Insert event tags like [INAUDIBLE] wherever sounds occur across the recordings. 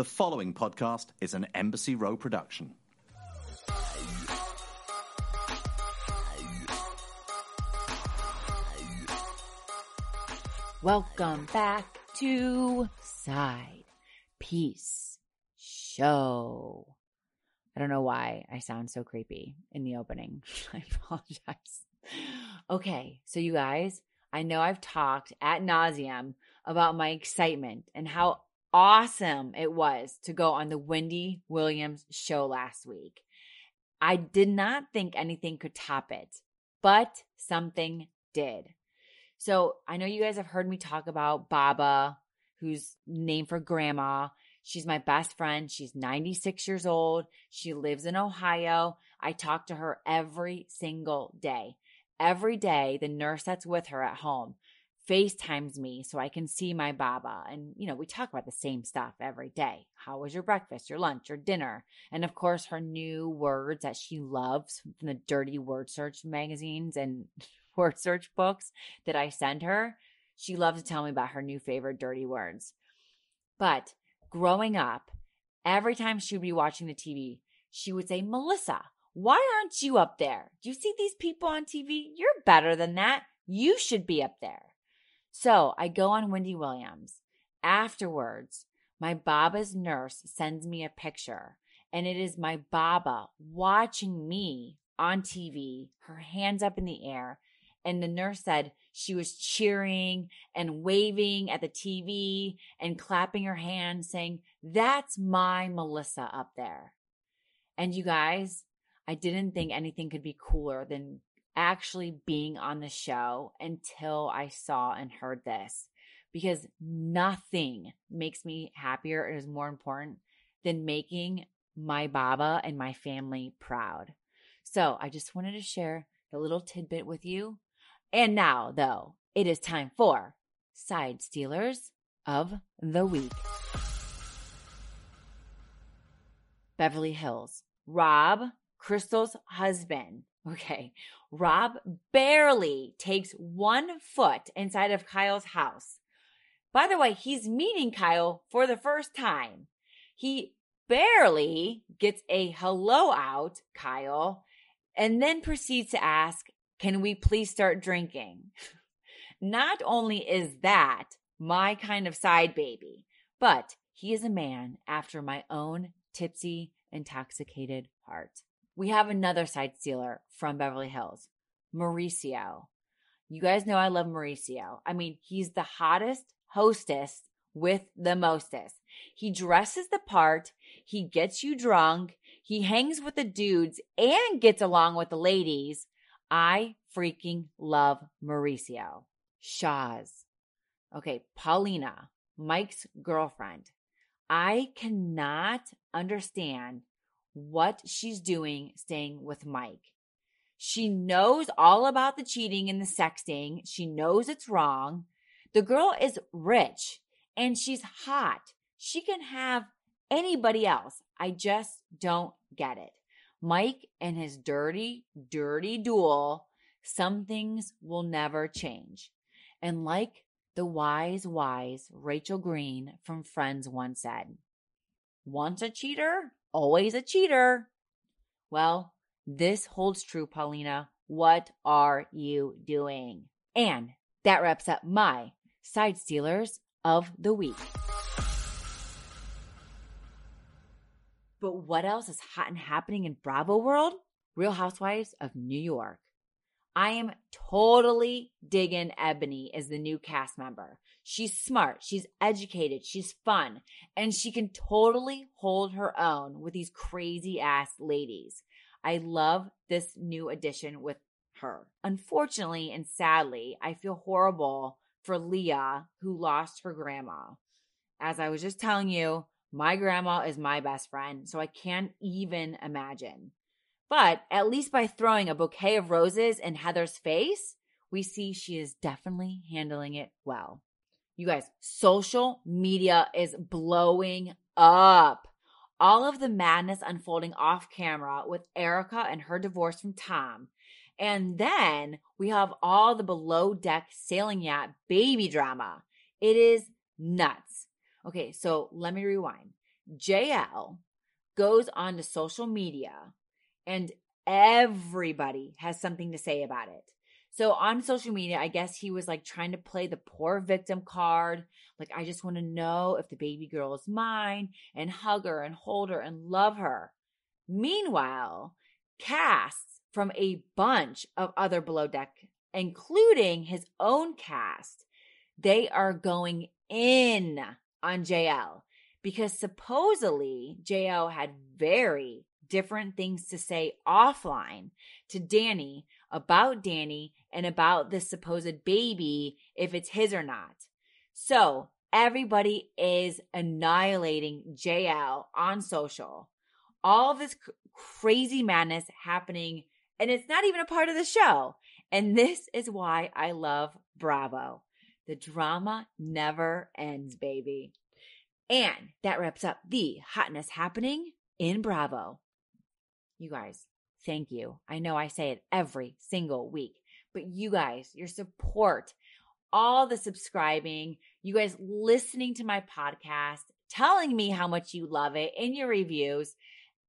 The following podcast is an Embassy Row production. Welcome back to Side Piece Show. I don't know why I sound so creepy in the opening. [LAUGHS] I apologize. Okay, so you guys, I know I've talked at nauseum about my excitement and how awesome it was to go on the Wendy Williams show last week. I did not think anything could top it, but something did. So I know you guys have heard me talk about Baba, who's named for grandma. She's my best friend. She's 96 years old. She lives in Ohio. I talk to her every single day. Every day, the nurse that's with her at home FaceTimes me so I can see my Baba. And, you know, we talk about the same stuff every day. How was your breakfast, your lunch, your dinner? And of course, her new words that she loves from the dirty word search magazines and [LAUGHS] word search books that I send her. She loves to tell me about her new favorite dirty words. But growing up, every time she would be watching the TV, she would say, Melissa, why aren't you up there? Do you see these people on TV? You're better than that. You should be up there. So I go on Wendy Williams. Afterwards, my Baba's nurse sends me a picture, and it is my Baba watching me on TV, her hands up in the air. And the nurse said she was cheering and waving at the TV and clapping her hands, saying, That's my Melissa up there. And you guys, I didn't think anything could be cooler than actually being on the show until I saw and heard this because nothing makes me happier and is more important than making my Baba and my family proud. So I just wanted to share the little tidbit with you. And now, though, it is time for Side Stealers of the Week. Beverly Hills. Rob, Crystal's husband. Okay. Rob barely takes one foot inside of Kyle's house. By the way, he's meeting Kyle for the first time. He barely gets a hello out, Kyle, and then proceeds to ask, Can we please start drinking? Not only is that my kind of side baby, but he is a man after my own tipsy, intoxicated heart we have another side stealer from Beverly Hills, Mauricio. You guys know I love Mauricio. I mean, he's the hottest hostess with the mostest. He dresses the part, he gets you drunk, he hangs with the dudes and gets along with the ladies. I freaking love Mauricio. Shahs. Okay, Paulina, Mike's girlfriend. I cannot understand what she's doing staying with Mike. She knows all about the cheating and the sexting. She knows it's wrong. The girl is rich and she's hot. She can have anybody else. I just don't get it. Mike and his dirty, dirty duel, some things will never change. And like the wise, wise Rachel Green from Friends once said, once a cheater, always a cheater. Well, this holds true, Paulina. What are you doing? And that wraps up my side stealers of the week. But what else is hot and happening in Bravo world? Real Housewives of New York. I am totally digging Eboni as the new cast member. She's smart, she's educated, she's fun, and she can totally hold her own with these crazy ass ladies. I love this new addition with her. Unfortunately and sadly, I feel horrible for Leah, who lost her grandma. As I was just telling you, my grandma is my best friend, so I can't even imagine. But at least by throwing a bouquet of roses in Heather's face, we see she is definitely handling it well. You guys, social media is blowing up. All of the madness unfolding off camera with Erika and her divorce from Tom. And then we have all the below deck sailing yacht baby drama. It is nuts. Okay, so let me rewind. JL goes on to social media and everybody has something to say about it. So on social media, I guess he was like trying to play the poor victim card. Like, I just want to know if the baby girl is mine and hug her and hold her and love her. Meanwhile, casts from a bunch of other below deck, including his own cast, they are going in on JL because supposedly JL had very different things to say offline to Dani about Dani and about this supposed baby, if it's his or not. So everybody is annihilating JL on social. All this cr- crazy madness happening, and it's not even a part of the show. And this is why I love Bravo. The drama never ends, baby. And that wraps up the hotness happening in Bravo. You guys, thank you. I know I say it every single week, but you guys, your support, all the subscribing, you guys listening to my podcast, telling me how much you love it in your reviews,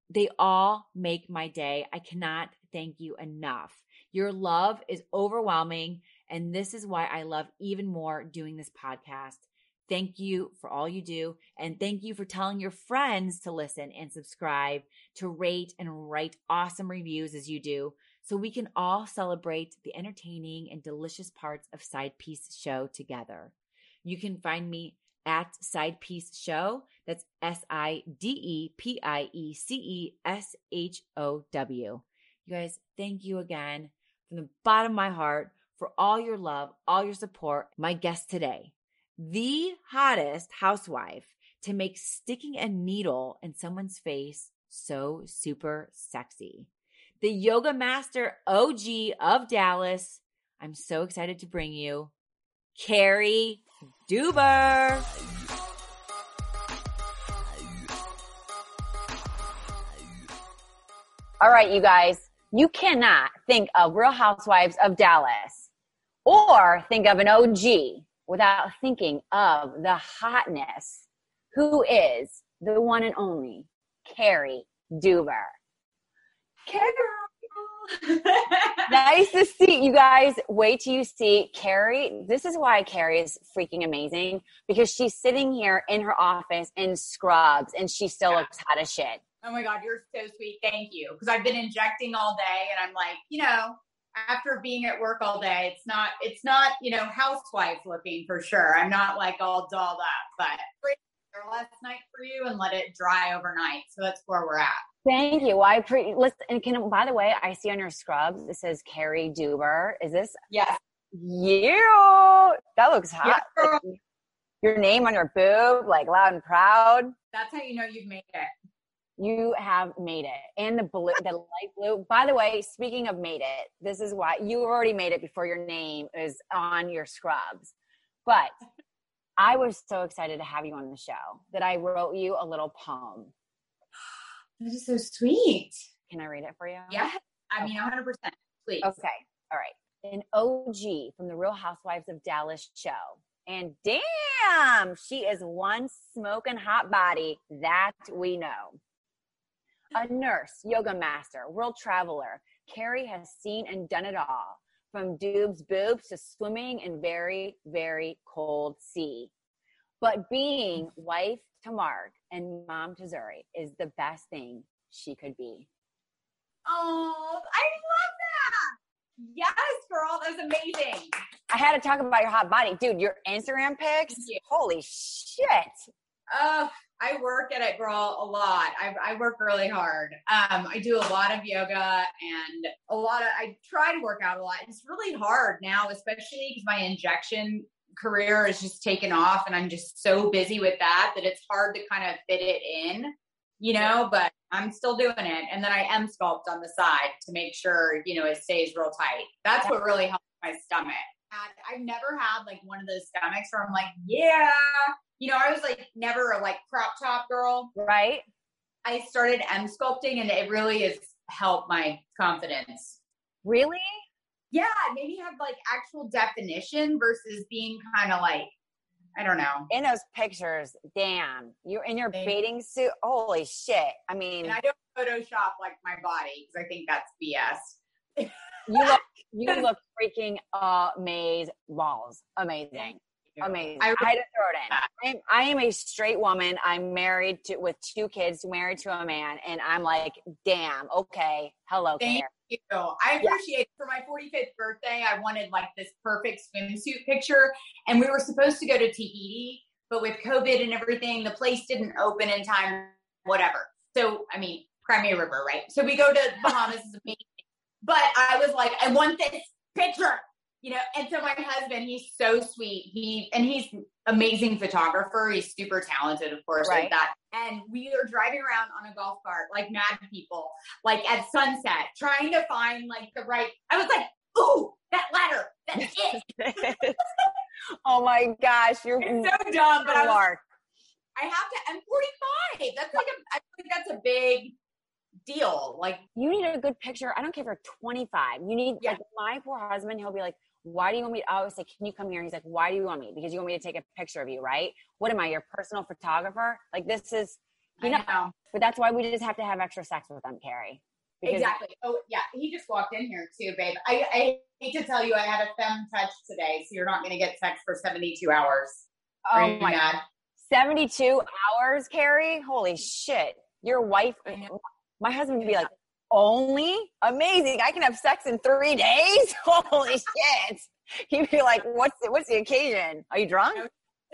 they all make my day. I cannot thank you enough. Your love is overwhelming. And this is why I love even more doing this podcast. Thank you for all you do. And thank you for telling your friends to listen and subscribe, to rate and write awesome reviews as you do, so we can all celebrate the entertaining and delicious parts of Side Piece Show together. You can find me at Side Piece Show. That's S I D E P I E C E S H O W. You guys, thank you again from the bottom of my heart for all your love, all your support. My guest today, the hottest housewife to make sticking a needle in someone's face so super sexy. The yoga master OG of Dallas. I'm so excited to bring you Cary Deuber. All right, you guys, you cannot think of Real Housewives of Dallas or think of an OG without thinking of the hotness who is the one and only Cary Deuber. Cary. [LAUGHS] nice to see you guys. Wait till you see Cary. This is why Cary is freaking amazing because she's sitting here in her office in scrubs and she still yeah. looks hot as shit. Oh my God, you're so sweet. Thank you. Because I've been injecting all day and I'm like, you know, after being at work all day, it's not, it's not, you know, housewife looking for sure. I'm not like all dolled up, but last night for you and let it dry overnight. So that's where we're at. Thank you. I pre listen. And can by the way, I see on your scrubs it says Cary Deuber. Is this? Yes. You. That looks hot. your name on your boob, like loud and proud. That's how you know you've made it. You have made it. And the blue, the light blue. By the way, speaking of made it, this is why you already made it before your name is on your scrubs. But I was so excited to have you on the show that I wrote you a little poem. That is so sweet. Can I read it for you? Yeah. I mean, 100%. Please. Okay. All right. An OG from the Real Housewives of Dallas show. And damn, she is one smoking hot body that we know a nurse, yoga master, world traveler. Cary has seen and done it all from Dube's boobs to swimming in very, very cold sea. But being wife to Mark and mom to Zuri is the best thing she could be. Oh, I love that. Yes, girl, that's amazing. I had to talk about your hot body. Dude, your Instagram pics, holy shit. Oh, I work at it, girl, a lot. I, I work really hard. Um, I do a lot of yoga and a lot of, I try to work out a lot. It's really hard now, especially because my injection career is just taken off and I'm just so busy with that that it's hard to kind of fit it in, you know, but I'm still doing it. And then I Emsculpt on the side to make sure, you know, it stays real tight. That's what really helps my stomach. I've never had like one of those stomachs where I'm like, yeah, you know, I was like never a like crop top girl. Right. I started Emsculpting and it really has helped my confidence. Really? Yeah, maybe have like actual definition versus being kind of like I don't know. In those pictures, damn, you're in your bathing suit. Holy shit! I mean, And I don't Photoshop like my body because I think that's BS. you look you [LAUGHS] look freaking amazing balls amazing amazing I, I had to throw it in I'm, I am a straight woman i'm married to with two kids married to a man and i'm like damn okay hello Thank Claire. you. I appreciate for my 45th birthday, I wanted like this perfect swimsuit picture. And we were supposed to go to Tahiti, but with COVID and everything, the place didn't open in time, whatever. So, I mean, Crimea River, right? So we go to Bahamas, is amazing. But I was like, I want this picture, you know? And so my husband, he's so sweet. He, and he's amazing photographer. He's super talented, of course, Right. like that. And we are driving around on a golf cart like mad people like at sunset, trying to find like the right. I was like, ooh, that ladder, that's [LAUGHS] it. oh my gosh you're It's so dumb, but I, was, I have to. I'm 45. That's like a. I think that's a big deal. Like, you need a good picture i don't care if you're 25 you need Yeah. like my poor husband he'll be like why do you want me i always say can you come here he's like why do you want me because you want me to take a picture of you right what am i your personal photographer like this is You know- know But that's why we just have to have extra sex with them, Cary. Because exactly. Oh yeah, he just walked in here too, babe. I, I hate to tell you, I had a FemTouch today, so you're not going to get sex for 72 hours. Oh Are Oh my mad? 72 hours, Cary? Holy shit. Your wife. My husband would be like, only? Amazing. I can have sex in three days? [LAUGHS] Holy shit. He'd be like, what's the, what's the occasion? Are you drunk?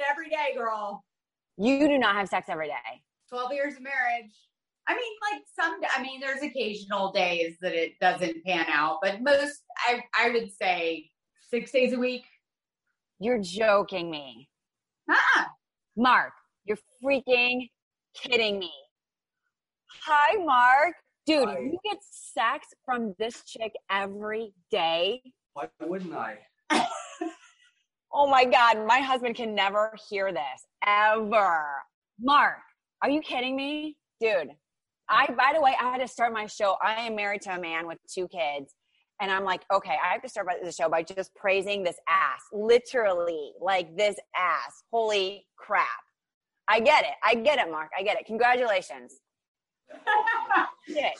Every day, girl. You do not have sex every day. 12 years of marriage. I mean, like some, I mean, there's occasional days that it doesn't pan out, but most, I, I would say six days a week. You're joking me. Ah, Mark, you're freaking kidding me. Hi, Mark. Dude, Hi. you get sex from this chick every day. Why wouldn't I? [LAUGHS] Oh my God, my husband can never hear this ever. Mark, are you kidding me? Dude, I, by the way, I had to start my show. I am married to a man with two kids. And I'm like, okay, I have to start the show by just praising this ass. Literally, like this ass. Holy crap. I get it. I get it, Mark. I get it. Congratulations. [LAUGHS] Shit.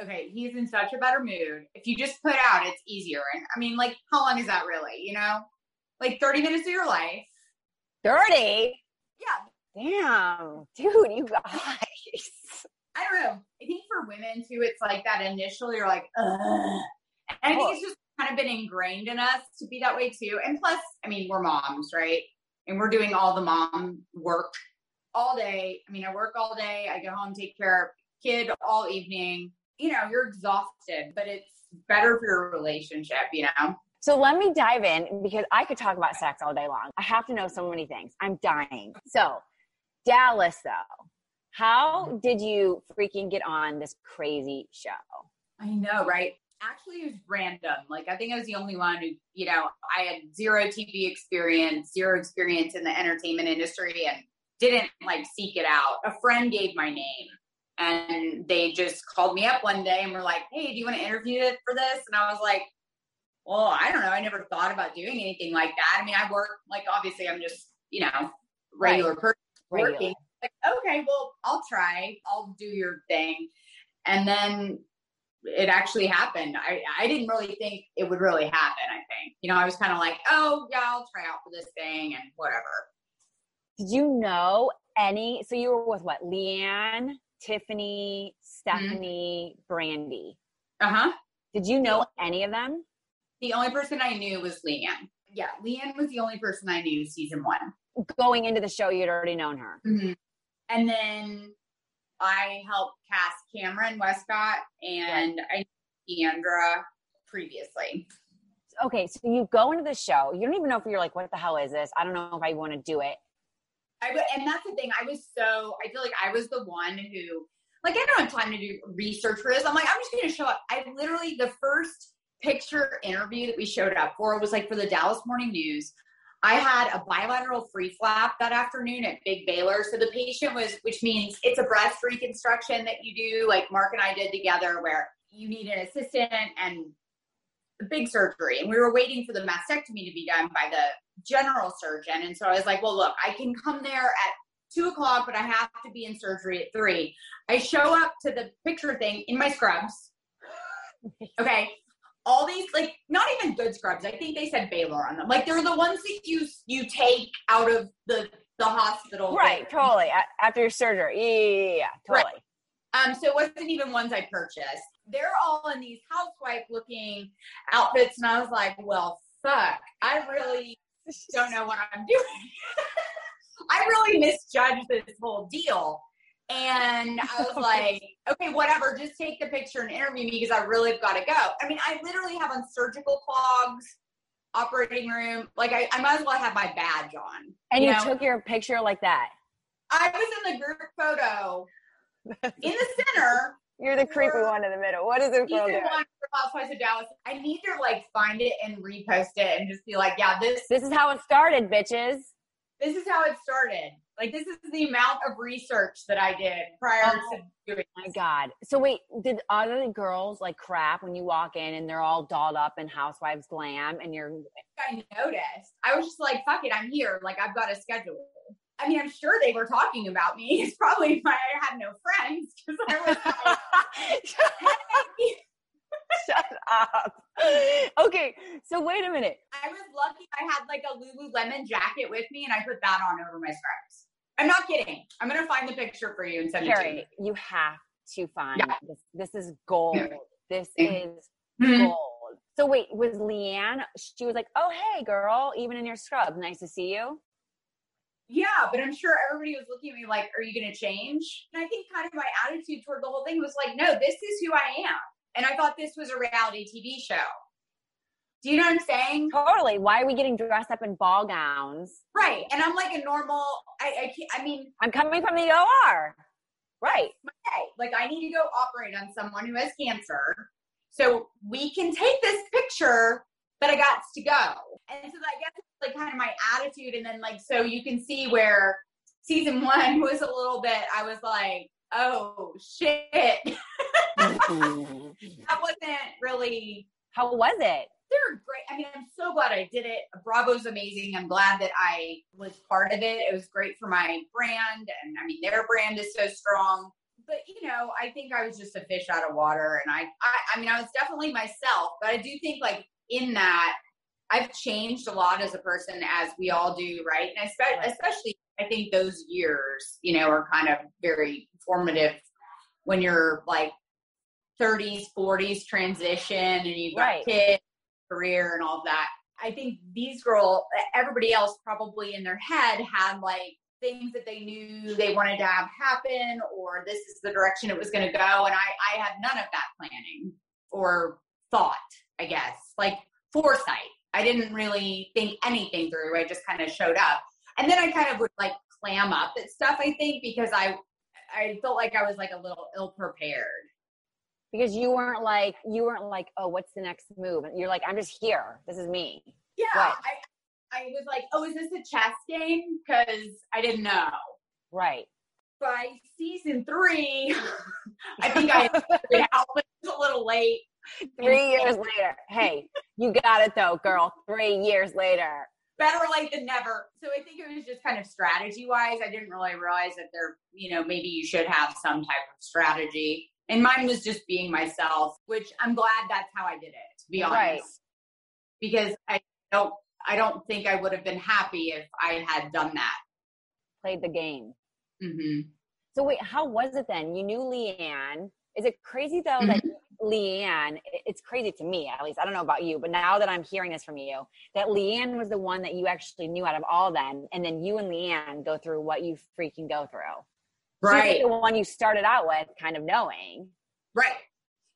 okay, he's in such a better mood. If you just put out, it's easier. And I mean, like, how long is that really? You know, like 30 minutes of your life. 30? Yeah, Damn. Dude, you guys. I don't know. I think for women too, it's like that initial, you're like, Ugh. And I think it's just kind of been ingrained in us to be that way too. And plus, I mean, we're moms, right? And we're doing all the mom work all day. I mean, I work all day. I go home, take care of kid all evening. You know, you're exhausted, but it's better for your relationship, you know? So let me dive in because I could talk about sex all day long. I have to know so many things. I'm dying. So, Dallas, though, how did you freaking get on this crazy show? I know, right? Actually, it was random. Like, I think I was the only one who, you know, I had zero TV experience, zero experience in the entertainment industry, and didn't like seek it out. A friend gave my name, and they just called me up one day and were like, "Hey, do you want to interview for this?" And I was like, "Well, I don't know. I never thought about doing anything like that. I mean, I work like obviously, I'm just you know regular person Regular. working. Like, okay, well, I'll try. I'll do your thing. And then it actually happened. I, I didn't really think it would really happen, I think. You know, I was kind of like, oh, yeah, I'll try out for this thing and whatever. Did you know any? So you were with what? LeeAnne, Tiffany, Stephanie, Brandi. Uh huh. Did you know any of them? The only person I knew was LeeAnne. Yeah, LeeAnne was the only person I knew season one. Going into the show, you'd already known her. And then I helped cast Kameron Westcott and I knew D'Andra previously. Okay, so you go into the show. You don't even know if you're like, what the hell is this? I don't know if I want to do it. I would, and that's the thing. I was so I feel like I was the one who like I don't have time to do research for this. I'm like I'm just gonna show up. I literally the first picture interview that we showed up for was like for the Dallas Morning News. I had a bilateral free flap that afternoon at Big Baylor. So the patient was, which means it's a breast reconstruction that you do, like Mark and I did together, where you need an assistant and a big surgery. And we were waiting for the mastectomy to be done by the general surgeon. And so I was like, well, look, I can come there at two o'clock, but I have to be in surgery at three. I show up to the picture thing in my scrubs. [LAUGHS] Okay. All these like not even good scrubs. I think they said Baylor on them. Like they're the ones that you you take out of the the hospital. Right, totally. After your surgery. Yeah, yeah, yeah, yeah, Right. totally. Um, so it wasn't even ones I purchased. They're all in these housewife looking outfits, and I was like, well, fuck. I really don't know what I'm doing. [LAUGHS] I really misjudged this whole deal. And I was [LAUGHS] like, okay, whatever, just take the picture and interview me because I really have got to go. I mean, I literally have on surgical clogs, operating room. Like, I, I might as well have my badge on. And you, know? took your picture like that. I was in the group photo [LAUGHS] in the center. You're the creepy one in the middle. What is it for Housewives of Dallas. I need to like find it and repost it and just be like, yeah, this This is how it started, bitches. this is how it started. Like this is the amount of research that I did prior Oh. to doing My. God. So wait, did other girls like crap when you walk in and they're all dolled up in housewives glam and you're I noticed. I was just like, fuck it, I'm here. Like I've got a schedule. I mean, I'm sure they were talking about me. [LAUGHS] It's probably why I had no friends because I was like, hey. [LAUGHS] Shut up. Okay, so wait a minute. I was lucky I had like a Lululemon jacket with me and I put that on over my scrubs. I'm not kidding. I'm gonna find the picture for you and send it to Cary, you have to find Yeah. this. This is gold. Yeah. This Mhm. is you. gold. So wait, was LeeAnne? She was like, "Oh hey, girl, even in your scrubs, nice to see you." Yeah, but I'm sure everybody was looking at me like, are you going to change? And I think kind of my attitude toward the whole thing was like, no, this is who I am. And I thought this was a reality TV show. Do you know what I'm saying? Totally. Why are we getting dressed up in ball gowns? Right. And I'm like a normal, I, I, can't, I mean, I'm coming from the OR. Right. hey, like I need to go operate on someone who has cancer. So we can take this picture, but I got to go. And so I guess it's like kind of my attitude. And then like, so you can see where season [LAUGHS] one was a little bit, I was like, oh shit. [LAUGHS] Mm-hmm. that wasn't really How was it? they're great. I mean, I'm so glad I did it. Bravo's amazing. I'm glad that I was part of it. It was great for my brand. And I mean, their brand is so strong. But, you know, I think I was just a fish out of water. And I, I, I mean, I was definitely myself. But I do think, like, in that, I've changed a lot as a person, as we all do, right? And especially, Right. especially I think those years, you know, are kind of very formative when you're like 30s, 40s transition and you've got Right. kids, career, and all that. I think these girls, everybody else probably in their head had like things that they knew they wanted to have happen or this is the direction it was going to go. And I, I had none of that planning or thought, I guess, like foresight. I didn't really think anything through. I just kind of showed up. And then I kind of would like clam up at stuff, I think, because I I felt like I was like a little ill prepared. Because you weren't like you weren't like, oh, what's the next move? And you're like, I'm just here. This is me. Yeah. I I was like, oh, is this a chess game? Because I didn't know. Right. By season three, [LAUGHS] I think I [LAUGHS] figured it out, but it's a little late. [LAUGHS] Three years later. Hey, you got it though, girl. Three years later. Better late than never. So I think it was just kind of strategy wise. I didn't really realize that there, you know, maybe you should have some type of strategy. And mine was just being myself, which I'm glad that's how I did it, to be honest. Right. Because I don't I don't think I would have been happy if I had done that. Played the game. hmm So wait, how was it then? You knew LeeAnne. Is it crazy though that LeeAnne? It's crazy to me, at least. I don't know about you, but now that I'm hearing this from you, that LeeAnne was the one that you actually knew out of all them, and then you and LeeAnne go through what you freaking go through. Like Right. the one you started out with, kind of knowing. Right.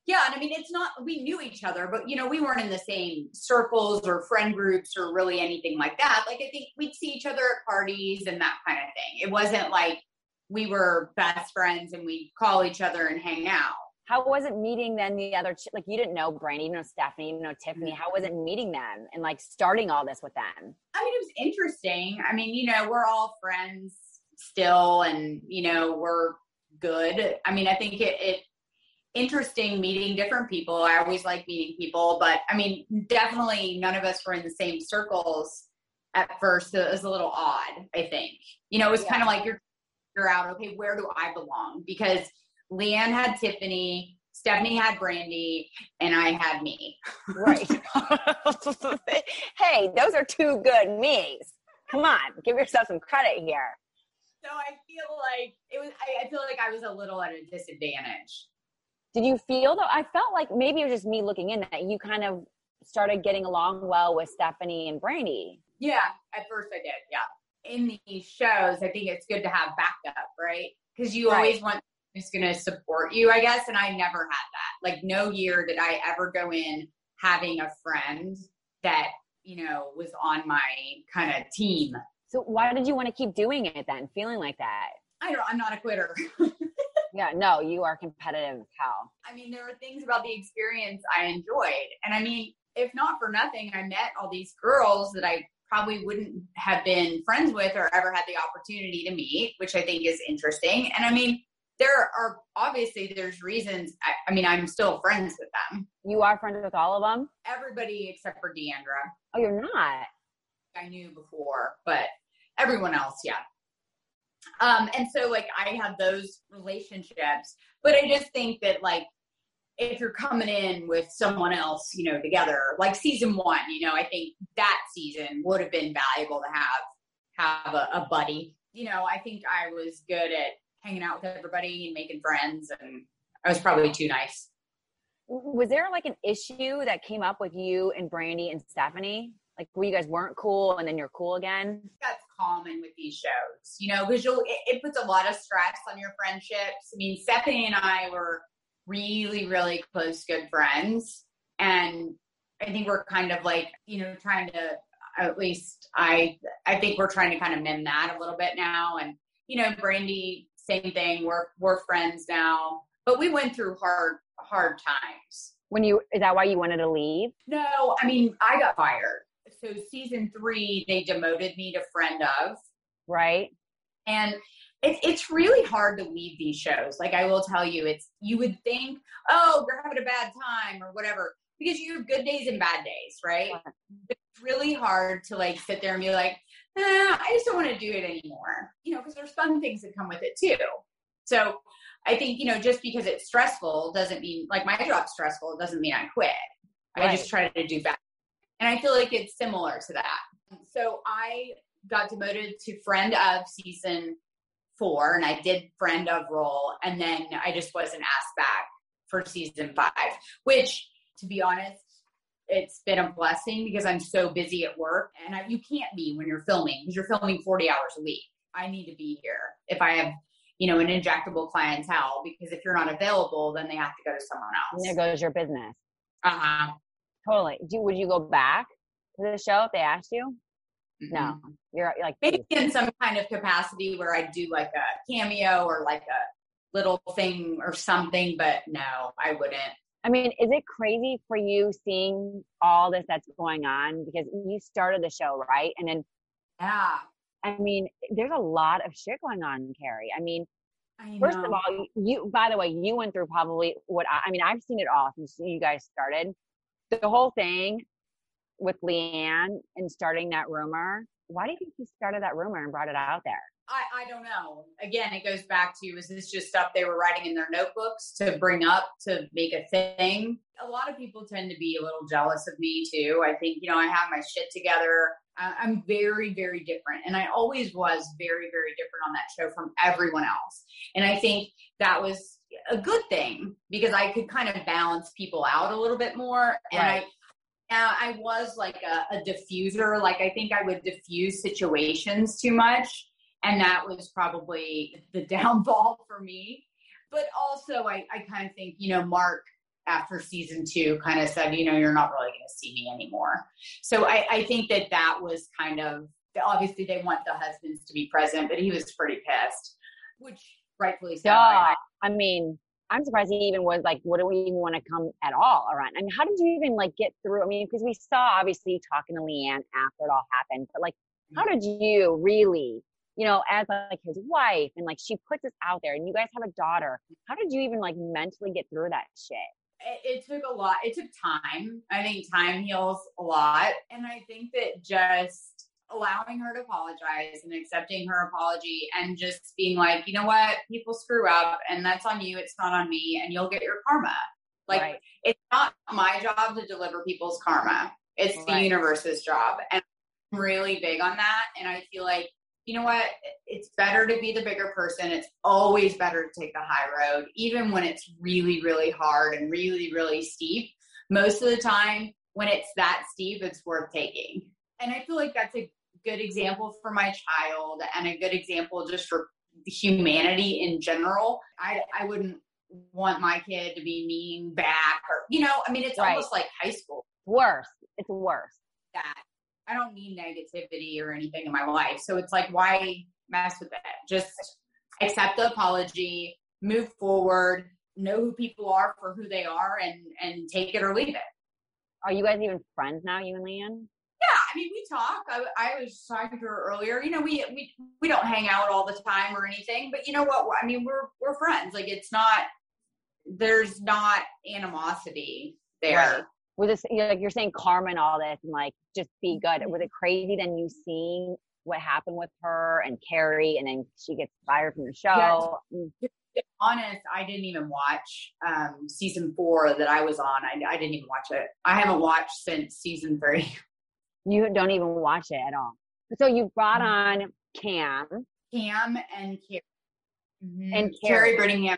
Yeah, and I mean it's not we knew each other, but you know, we weren't in the same circles or friend groups or really anything like that. Like I think we'd see each other at parties and that kind of thing. It wasn't like we were best friends and we'd call each other and hang out. How was it meeting then the other? Ch- like you didn't know Brandi, you didn't know Stephanie, you didn't know Tiffany. Mm-hmm. How was it meeting them and like starting all this with them? I mean, it was interesting. I mean, you know, we're all friends still and you know, we're good. I mean, I think it, it interesting meeting different people. I always like meeting people, but I mean, definitely none of us were in the same circles at first. So it was a little odd, I think. You know, it was Yeah. kind of like you're figure out, okay, where do I belong? Because LeeAnne had Tiffany, Stephanie had Brandi, and I had me. Right. [LAUGHS] hey, those are two good me's. Come on, give yourself some credit here. So I feel like it was I, I feel like I was a little at a disadvantage. Did you feel though? I felt like maybe it was just me looking in that you kind of started getting along well with Stephanie and Brandi. Yeah, at first I did, yeah. In these shows, I think it's good to have backup, right? Because you Right. always want who's going to support you, I guess. And I never had that. Like, no year did I ever go in having a friend that, you know, was on my kind of team. So why did you want to keep doing it then, feeling like that? I don't, I'm not a quitter. [LAUGHS] Yeah, no, you are competitive as hell. I mean, there were things about the experience I enjoyed. And I mean, if not for nothing, I met all these girls that I probably wouldn't have been friends with or ever had the opportunity to meet, which I think is interesting. And I mean, there are obviously there's reasons. I, I mean, I'm still friends with them. You are friends with all of them? Everybody except for D'Andra, Oh, you're not. I knew before, but everyone else, yeah. Um, and so like I had those relationships, but I just think that like if you're coming in with someone else, you know, together, like season one, you know, I think that season would have been valuable to have have a, a buddy. You know, I think I was good at hanging out with everybody and making friends, and I was probably too nice. Was there like an issue that came up with you and Brandi and Stephanie? Like where you guys weren't cool and then you're cool again? that's common with these shows, you know, because you'll it, it puts a lot of stress on your friendships. I mean, Stephanie and I were really, really close, good friends, and I think we're kind of like, you know, trying to at least I I think we're trying to kind of mend that a little bit now, and you know, Brandi, same thing. We're we're friends now, but we went through hard hard times. When you is that why you wanted to leave? No, I mean, I got fired. So season three, they demoted me to friend of. Right? And it, it's really hard to leave these shows. Like I will tell you, it's you would think, oh, you're having a bad time or whatever, because you have good days and bad days, right? It's really hard to like sit there and be like, eh, I just don't want to do it anymore, you know, because there's fun things that come with it too. So I think you know, just because it's stressful doesn't mean like my job's stressful. It doesn't mean I quit. I just try to do better, and I feel like it's similar to that. So I got demoted to friend of season four and I did friend of role and then I just wasn't asked back for season five, which to be honest, it's been a blessing because I'm so busy at work and I, you can't be when you're filming because you're filming 40 hours a week. I need to be here if I have, you know, an injectable clientele because if you're not available, then they have to go to someone else. And there goes your business. Uh-huh. Totally. Do would you go back to the show if they asked you? No. You're you're like maybe in some kind of capacity where I do like a cameo or like a little thing or something, but no, I wouldn't. I mean, is it crazy for you seeing all this that's going on because you started the show, right? And then Yeah. I mean, there's a lot of shit going on, Cary. I mean, I first of all, you by the way, you went through probably what I, I mean, I've seen it all since you guys started. The whole thing with LeeAnne and starting that rumor. Why do you think you started that rumor and brought it out there? I, I don't know. Again, it goes back to is this just stuff they were writing in their notebooks to bring up to make a thing? A lot of people tend to be a little jealous of me too. I think, you know, I have my shit together. I'm very, very different. And I always was very, very different on that show from everyone else. And I think that was a good thing because I could kind of balance people out a little bit more. And Right. I, now I was like a, a diffuser. Like I think I would diffuse situations too much. And that was probably the [LAUGHS] downfall for me. But also I, I kind of think, you know, Mark after season two kind of said, you know, you're not really going to see me anymore. So I, I think that that was kind of, obviously they want the husbands to be present, but he was pretty pissed, which rightfully so. Duh. I mean, I'm surprised he even was like, what do we even want to come at all around? I mean, how did you even like get through? I mean, because we saw obviously talking to LeeAnne after it all happened, but like, how mm-hmm. did you really, you know, as like his wife and like she puts this out there and you guys have a daughter, how did you even like mentally get through that shit? it, it took a lot. It took time. I think time heals a lot. And I think that just allowing her to apologize and accepting her apology and just being like, you know what, people screw up and that's on you. It's not on me and you'll get your karma. Like Right. it's not my job to deliver people's karma. It's the universe's job. And I'm really big on that. And I feel like, you know what? It's better to be the bigger person. It's always better to take the high road, even when it's really, really hard and really, really steep. Most of the time, when it's that steep, it's worth taking. And I feel like that's a good example for my child and a good example just for humanity in general. I, I wouldn't want my kid to be mean back or, you know, I mean, it's Right. almost like high school Worse. It's worse. that I don't need negativity or anything in my life. So it's like, why mess with it? Just accept the apology, move forward, know who people are for who they are, and and take it or leave it. Are you guys even friends now, you and LeeAnne? Yeah, I mean, we talk. I, I was talking to her earlier. You know, we we we don't hang out all the time or anything, but you know what? I mean, we're we're friends. Like it's not. There's not animosity there. Right. Was this you're like you're saying karma and all this and like just be good? Mm-hmm. Was it crazy then you seeing what happened with her and Kary and then she gets fired from the show? Mm, honest, I didn't even watch um, season four that I was on. I, I didn't even watch it. I haven't watched since season three. [LAUGHS] You don't even watch it at all. So you brought Mm-hmm. on Kam. Kam and Kary. Mhm. And Kary Kary. Brittingham,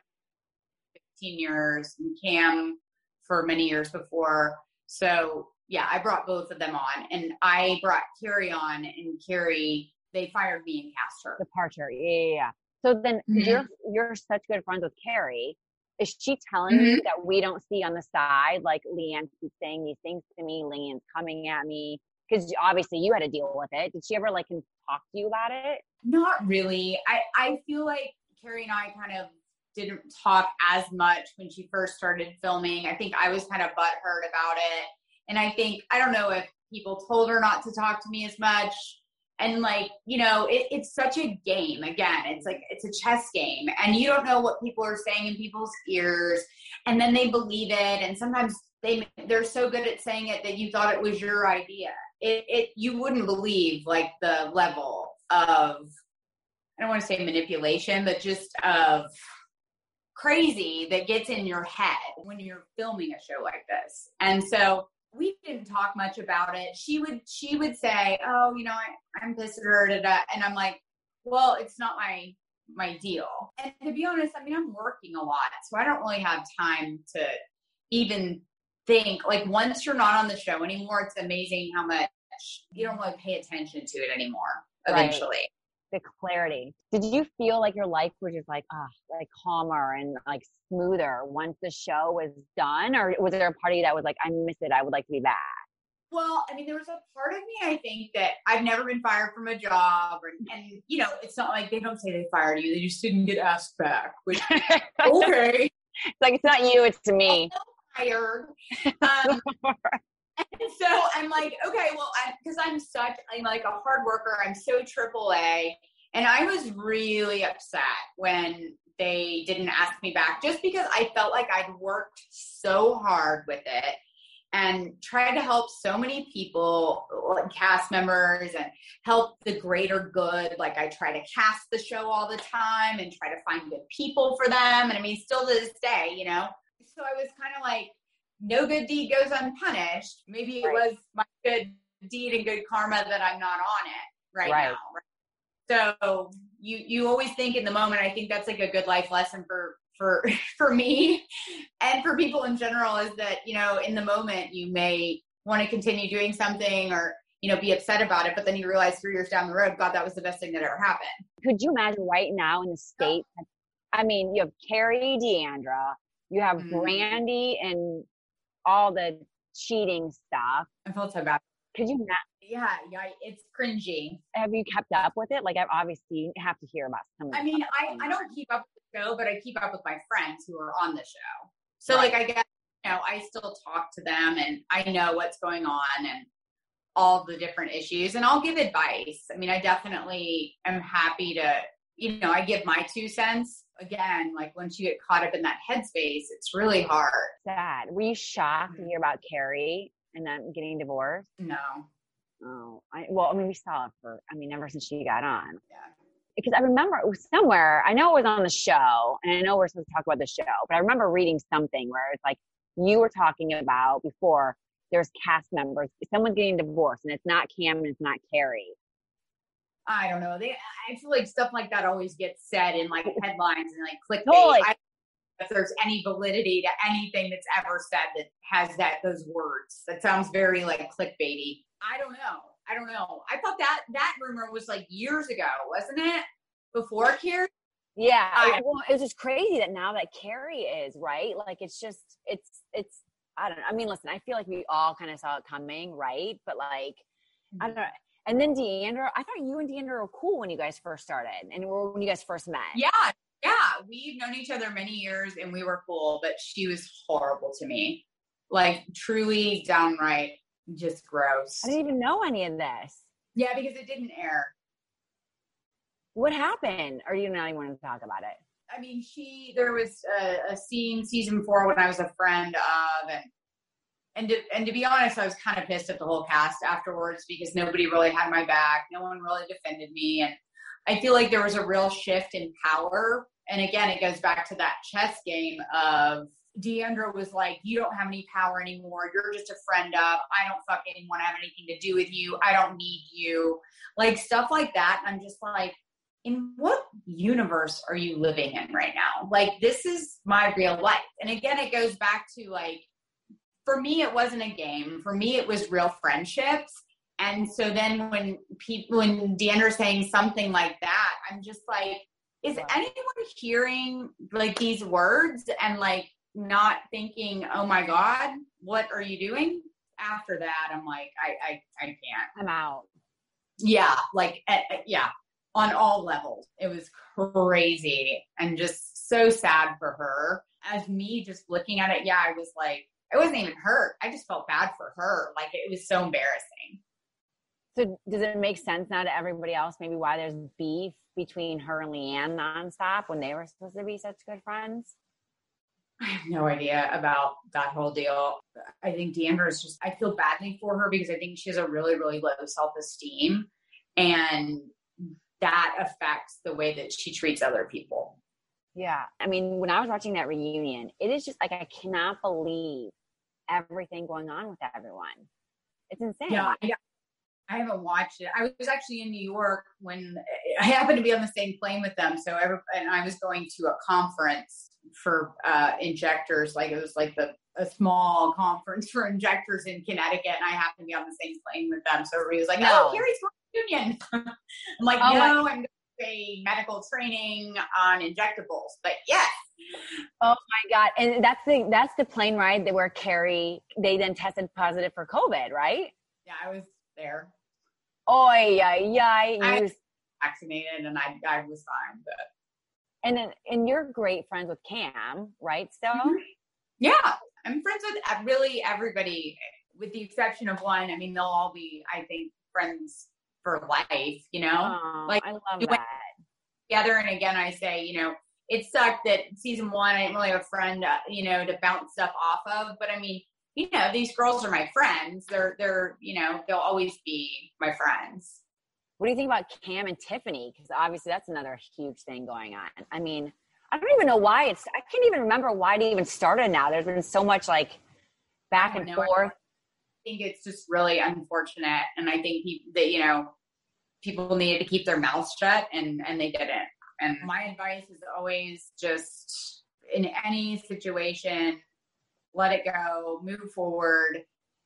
15 years, and Kam for many years before. So, yeah, I brought both of them on. And I brought Kary on, and Kary, they fired me and cast her. departure. Yeah, yeah, yeah. So then Mhm. you're you're such good friends with Kary. Is she telling Mm-hmm. you that we don't see on the side? Like LeeAnne keeps saying these things to me. LeeAnne's coming at me because obviously you had to deal with it. Did she ever like talk to you about it? Not really. I, I feel like Kary and I kind of didn't talk as much when she first started filming. I think I was kind of butthurt about it. And I think, I don't know if people told her not to talk to me as much. And like, you know, it, it's such a game. Again, it's like, it's a chess game. And you don't know what people are saying in people's ears. And then they believe it. And sometimes they, they're so good at saying it that you thought it was your idea. It, it, you wouldn't believe like the level of I don't want to say manipulation, but just of crazy that gets in your head when you're filming a show like this. And so we didn't talk much about it. She would she would say, "Oh, you know, I, I'm pissed at her," da, da. and I'm like, "Well, it's not my my deal." And to be honest, I mean, I'm working a lot, so I don't really have time to even think. Like once you're not on the show anymore, it's amazing how much you don't really pay attention to it anymore. Right. The clarity. Did you feel like your life was just like ah, like calmer and like smoother once the show was done, or was there a part of you that was like, I miss it, I would like to be back? Well, I mean, there was a part of me, I think, that I've never been fired from a job. Or, and, you know, it's not like they don't say they fired you, they just didn't get asked back. Which, [LAUGHS] okay, It's like it's not you, it's me. fired. Um, [LAUGHS] [LAUGHS] and so I'm like, okay, well, because I'm such, I'm like a hard worker. I'm so triple A. And I was really upset when they didn't ask me back just because I felt like I'd worked so hard with it and tried to help so many people, like cast members, and help the greater good. Like I try to cast the show all the time and try to find good people for them. And I mean, still to this day, you know. So I was kind of like, no good deed goes unpunished. Maybe it Right. was my good deed and good karma that I'm not on it right, Right. now. So you you always think in the moment. I think that's like a good life lesson for for [LAUGHS] for me and for people in general is that you know in the moment you may want to continue doing something or you know be upset about it, but then you realize three years down the road, God, that was the best thing that ever happened. Could you imagine right now in the state? I mean, you have Kary D'Andra, you have Mhm. Brandi, and all the cheating stuff. I felt so bad. Could you not? Yeah, yeah, it's cringy. Have you kept up with it? Like, I've obviously have to hear about some. I mean, I, I don't keep up with the show, but I keep up with my friends who are on the show. So Right. like I guess you know, I still talk to them and I know what's going on and all the different issues and I'll give advice. I mean, I definitely am happy to, you know, I give my two cents. Again, like once you get caught up in that headspace, it's really hard. sad. Were you shocked mm. to hear about Kary and then getting divorced? No. Oh, I, well, I mean, we saw it for, I mean, ever since she got on. Yeah. Because I remember it was somewhere, I know it was on the show, and I know we're supposed to talk about the show, but I remember reading something where it's like you were talking about before there's cast members, someone's getting divorced, and it's not Kam and it's not Kary. I don't know. They, I feel like stuff like that always gets said in like [LAUGHS] headlines and like clickbait. Totally. I, if there's any validity to anything that's ever said that has that those words, that sounds very like clickbaity. I don't know. I don't know. I thought that that rumor was like years ago, wasn't it? Before Carrie. Yeah, I- well, it's just crazy that now that Carrie is right. Like, it's just, it's, it's. I don't know. I mean, listen, I feel like we all kind of saw it coming, right? But like, I mm-hmm. don't know. And then D'Andra, I thought you and D'Andra were cool when you guys first started, and when you guys first met. Yeah, yeah. We've known each other many years and we were cool, but she was horrible to me. Like truly downright just gross. I didn't even know any of this. Yeah, because it didn't air. What happened? Are you not even want to talk about it? I mean, she there was a, a scene season four when I was a friend of, and and to, and to be honest, I was kind of pissed at the whole cast afterwards because nobody really had my back. No one really defended me, and I feel like there was a real shift in power. And again, it goes back to that chess game of D'Andra was like, "You don't have any power anymore. You're just a friend of. I don't fucking want to have anything to do with you. I don't need you." Like stuff like that. I'm just like, in what universe are you living in right now? Like, this is my real life. And again, it goes back to like, for me, it wasn't a game. For me, it was real friendships. And so then when people, when D'Andra's saying something like that, I'm just like, is anyone hearing like these words and like not thinking, oh my God, what are you doing? After that, I'm like, I, I, I can't I'm out. yeah like eh, yeah on all levels it was crazy and just so sad for her as me just looking at it yeah i was like i wasn't even hurt i just felt bad for her. Like it was so embarrassing. So does it make sense now to everybody else maybe why there's beef between her and LeeAnne nonstop when they were supposed to be such good friends? i have no idea about that whole deal. I think d'andra is just i feel badly for her because i think she has a really really low self-esteem and that affects the way that she treats other people. Yeah. I mean, when I was watching that reunion, it is just like I cannot believe everything going on with everyone. It's insane. Yeah, I, I haven't watched it. I was actually in New York when I happened to be on the same plane with them. So every, and I was going to a conference for uh, injectors. Like it was like the a small conference for injectors in Connecticut, and I happened to be on the same plane with them. So everybody was like, No. "Oh, Cary's going to Union." [LAUGHS] I'm like, Oh "No, I'm going to a medical training on injectables." But yes, Oh my god! And that's the that's the plane ride that where Carrie they then tested positive for COVID, right? yeah, I was there, Oy, yeah. yay. I- was vaccinated, and I I was fine. But And then, and you're great friends with Kam, right? Still, Mhm. Yeah, I'm friends with really everybody, with the exception of one. I mean, they'll all be, I think, friends for life. You know, oh, like, I love that. together. And again, I say, you know, it sucked that season one I didn't really have a friend, uh, you know, to bounce stuff off of. But I mean, you know, these girls are my friends. They're they're you know they'll always be my friends. What do you think about Kam and Tiffany? Because obviously that's another huge thing going on. I mean, I don't even know why it's. I can't even remember why it even started. Now there's been so much like back and know, I think it's just really unfortunate, and I think people that you know people needed to keep their mouths shut, and and they didn't. And mm-hmm. my advice is always just in any situation, let it go, move forward.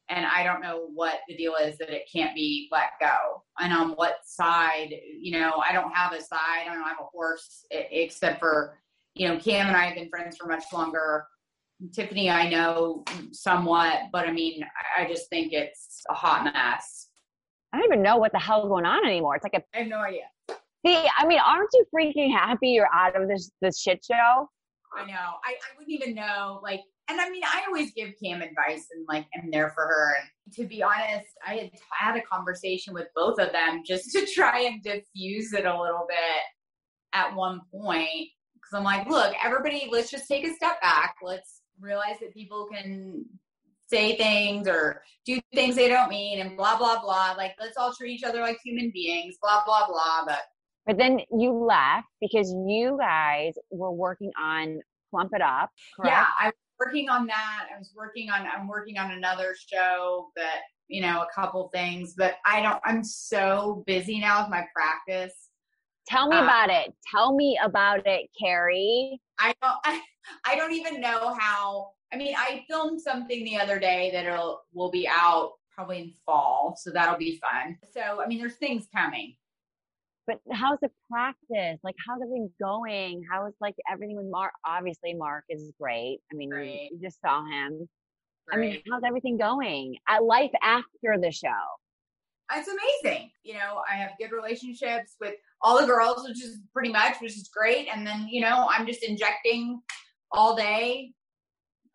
And I don't know what the deal is that it can't be let go, and on what side. You know, I don't have a side. I don't have a horse, except for you know, Kam and I have been friends for much longer. Tiffany, I know somewhat, but I mean, I- I just think it's a hot mess. I don't even know what the hell is going on anymore. It's like a. I have no idea. See, I mean, aren't you freaking happy you're out of this this shit show? I know. I, I wouldn't even know. Like, and I mean, I always give Kam advice and like am there for her. And to be honest, I had had a conversation with both of them just to try and diffuse it a little bit at one point. Because I'm like, look, everybody, let's just take a step back. Let's realize that people can say things or do things they don't mean and blah blah blah. Like let's all treat each other like human beings, blah blah blah. But But then you left because you guys were working on Plump It Up. Correct? yeah, I was working on that. I was working on I'm working on another show that you know a couple things, but I don't. I'm so busy now with my practice. Tell me Uh, about it. Tell me about it, Cary. I don't. I, [LAUGHS] I don't even know how. I mean, I filmed something the other day that will will be out probably in fall, so that'll be fun. So I mean, there's things coming. But how's the practice? Like, how's everything going? How is like everything with Mark? Obviously, Mark is great. I mean, you- you just saw him. I mean, how's everything going? At life after the show. Uh, it's amazing. You know, I have good relationships with all the girls, which is pretty much, which is great. And then, you know, I'm just injecting all day,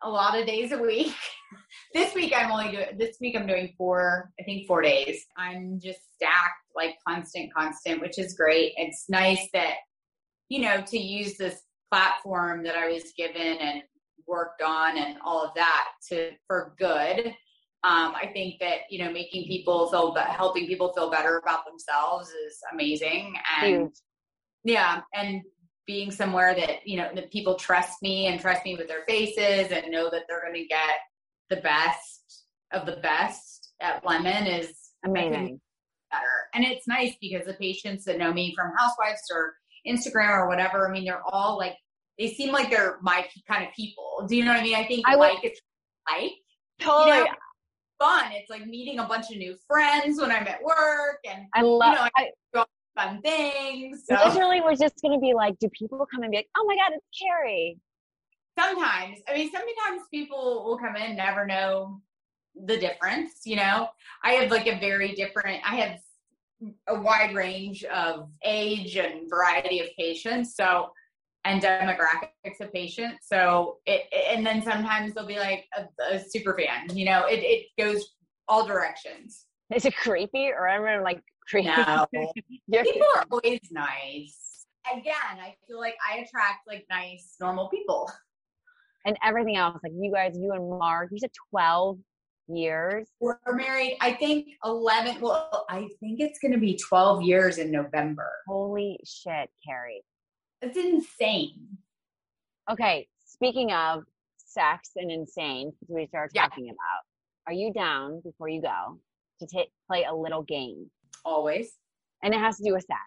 a lot of days a week. [LAUGHS] this week I'm only doing this week I'm doing four, I think four days. I'm just stacked like constant, constant, which is great. It's nice that, you know, to use this platform that I was given and worked on and all of that to for good um, I think that you know making people feel be- helping people feel better about themselves is amazing, and Huge. yeah, and being somewhere that you know that people trust me and trust me with their faces and know that they're going to get the best of the best at Lemon is Amazing. better. And it's nice because the patients that know me from Housewives or Instagram or whatever, I mean, they're all like they seem like they're my kind of people. Do you know what I mean? I think I would- like it's like Totally. you know, fun. It's like meeting a bunch of new friends when I'm at work and I love. know, I fun things. So literally was just gonna be like, do people come and be like, oh my god, it's Cary? Sometimes, I mean, sometimes people will come in, never know the difference. You know, I have like a very different. I have a wide range of age and variety of patients. So. And demographics of patients. So it, and then sometimes they'll be like a, a super fan. You know, it, it goes all directions. Is it creepy or everyone like creepy? No. [LAUGHS] People are always nice. Again, I feel like I attract like nice, normal people. And everything else. Like you guys, you and Mark, you said twelve years. We're married, I think 11. Well, I think it's going to be 12 years in November. Holy shit, Cary. It's insane. Okay, speaking of sex and insane, we started Yeah. talking about, are you down before you go to ta play a little game? Always. And it has to do with sex.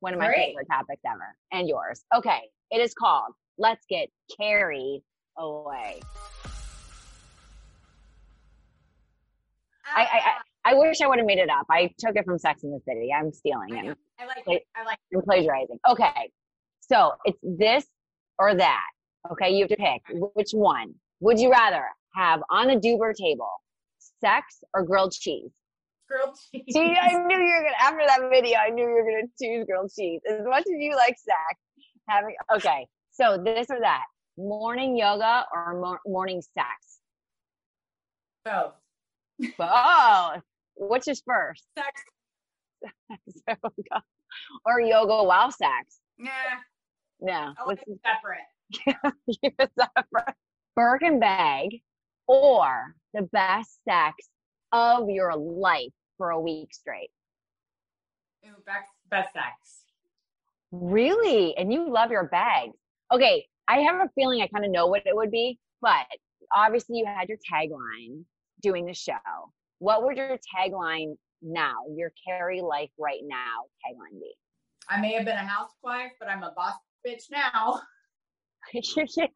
One of my Great. favorite topics ever, and yours. Okay, it is called "Let's Get Carried Away." I, I, I, I wish I would have made it up. I took it from Sex in the City. I'm stealing it. I like it. I like I'm plagiarizing. Okay, so it's this or that. Okay, you have to pick which one. Would you rather have on the Deuber table sex or grilled cheese? grilled [LAUGHS] cheese. See, I knew you were gonna. After that video, I knew you were gonna choose grilled cheese. As much as you like sex, having okay. So this or that, morning yoga or mor- morning sex? Both. Both. Which is first? Sex. [LAUGHS] Or yoga while sex? Nah. No. I like separate. [LAUGHS] Keep it separate. Birkin bag or the best sex of your life for a week straight. Ooh, best, best sex. Really? And you love your bags. Okay, I have a feeling I kind of know what it would be, but obviously you had your tagline doing the show. What would your tagline now, your Cary life right now tagline be? I may have been a housewife, but I'm a boss bitch now. [LAUGHS] yeah.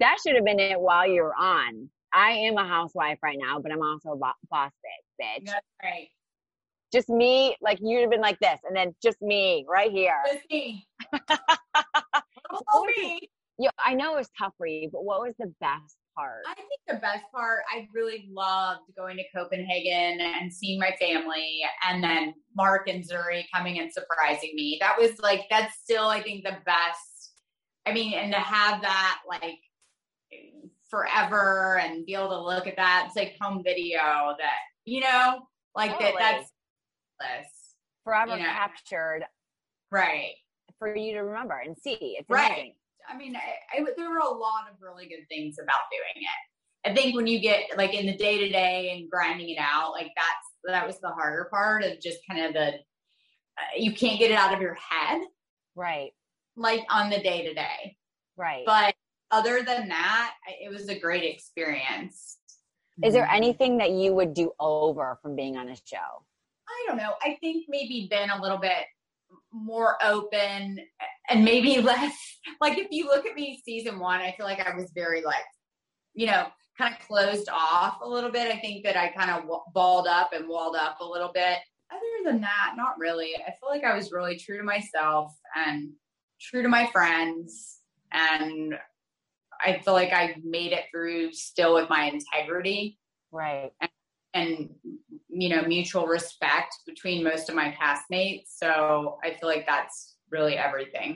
That should have been it while you were on. I am a housewife right now, but I'm also a bo- boss bitch, bitch. That's right. Just me, like you'd have been like this, and then just me right here. Just me. [LAUGHS] Was I know it was tough for you, but what was the best part? I think the best part, I really loved going to Copenhagen and seeing my family, and then Mark and Zuri coming and surprising me. That was like, that's still, I think, the best. I mean, and to have that like forever and be able to look at that, it's like home video that, you know, like Totally. that, that's. Forever you know. captured Right. For you to remember and see. It's Right. amazing. I mean, I, I, there were a lot of really good things about doing it. I think when you get like in the day to day and grinding it out, like that's that was the harder part of just kind of the uh, you can't get it out of your head, Right. like on the day to day. Right. But other than that, it was a great experience. Is there Mhm. anything that you would do over from being on a show? I don't know. I think maybe been a little bit more open and maybe [LAUGHS] less like if you look at me season one, I feel like I was very like, you know, kind of closed off a little bit. I think that I kind of balled up and walled up a little bit. Other than that, not really. I feel like I was really true to myself and true to my friends. And I feel like I made it through still with my integrity Right. and you know mutual respect between most of my castmates so i feel like that's really everything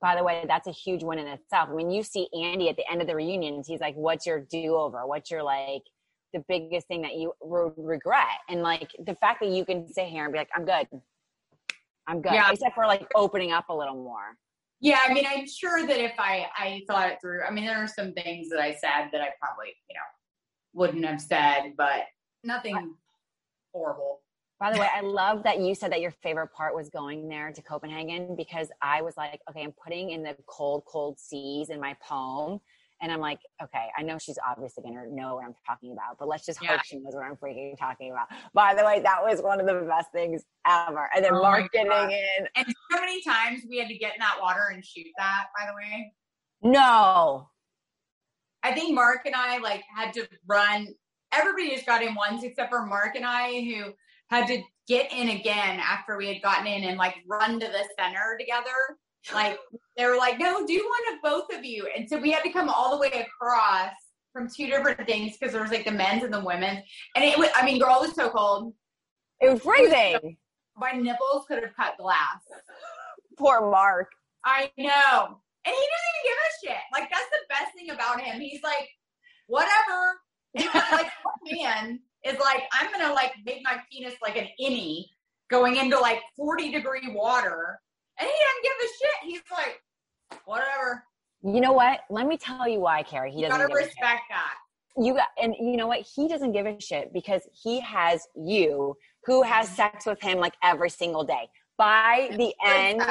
By the way, that's a huge win in itself. I mean, you see Andy at the end of the reunions. He's like, "What's your do-over? What's your like the biggest thing that you re- regret?" And like the fact that you can sit here and be like, "I'm good, I'm good," Yeah. except for like opening up a little more. yeah i mean i'm sure that if i i thought it through i mean there are some things that i said that i probably you know wouldn't have said but nothing horrible By the way, I love that you said that your favorite part was going there to Copenhagen because I was like, okay, I'm putting in the cold, cold seas in my poem. And I'm like, okay, I know she's obviously going to know what I'm talking about, but let's just Yeah. hope she knows what I'm freaking talking about. By the way, that was one of the best things ever. And then Oh my Mark getting in. and so many times we had to get in that water and shoot that by the way No. i think mark and i like had to run everybody just got in once except for mark and i who had to get in again after we had gotten in and like run to the center together like they were like no do one of both of you and so we had to come all the way across from two different things because there was like the men's and the women's and it was i mean girl it was so cold It was freezing. my nipples could have cut glass Poor Mark. I know. And he doesn't even give a shit. Like that's the best thing about him. He's like, whatever. Like [LAUGHS] one man is like, I'm gonna like make my penis like an innie going into like 40 degree water. And he doesn't give a shit. He's like, whatever. You know what? Let me tell you why, Cary. He You doesn't gotta give a shit. respect that. you got and you know what he doesn't give a shit because he has you who has mm-hmm. sex with him like every single day by the end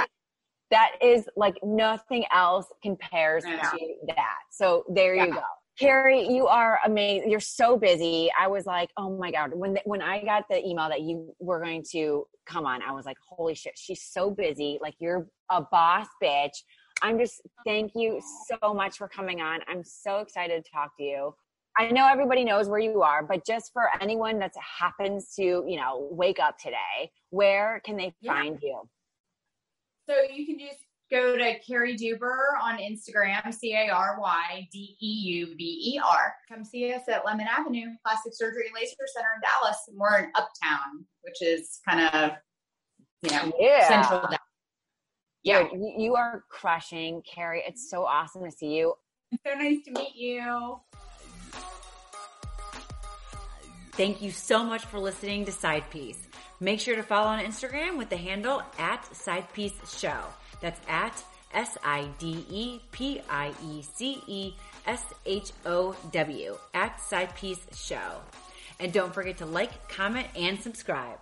that is like nothing else compares Yeah. to that so there you go cary you are amazing. You're so busy. I was like oh my god. When the, when i got the email that you were going to come on i was like holy shit she's so busy. Like you're a boss bitch. I'm just thank you so much for coming on. I'm so excited to talk to you. I know everybody knows where you are, but just for anyone that happens to, you know, wake up today, where can they Yeah. find you? So you can just go to Cary Deuber on Instagram, C A R Y D E U B E R. Come see us at Lemon Avenue Plastic Surgery Laser Center in Dallas. And we're in Uptown, which is kind of, you know, Yeah. central Dallas. Yeah. Dude, you, you are crushing, Carrie. It's so awesome to see you. It's so nice to meet you. Thank you so much for listening to Side Piece. Make sure to follow on Instagram with the handle at Side Piece Show. That's at S I D E P I E C E S H O W at Side Piece Show. And don't forget to like, comment, and subscribe.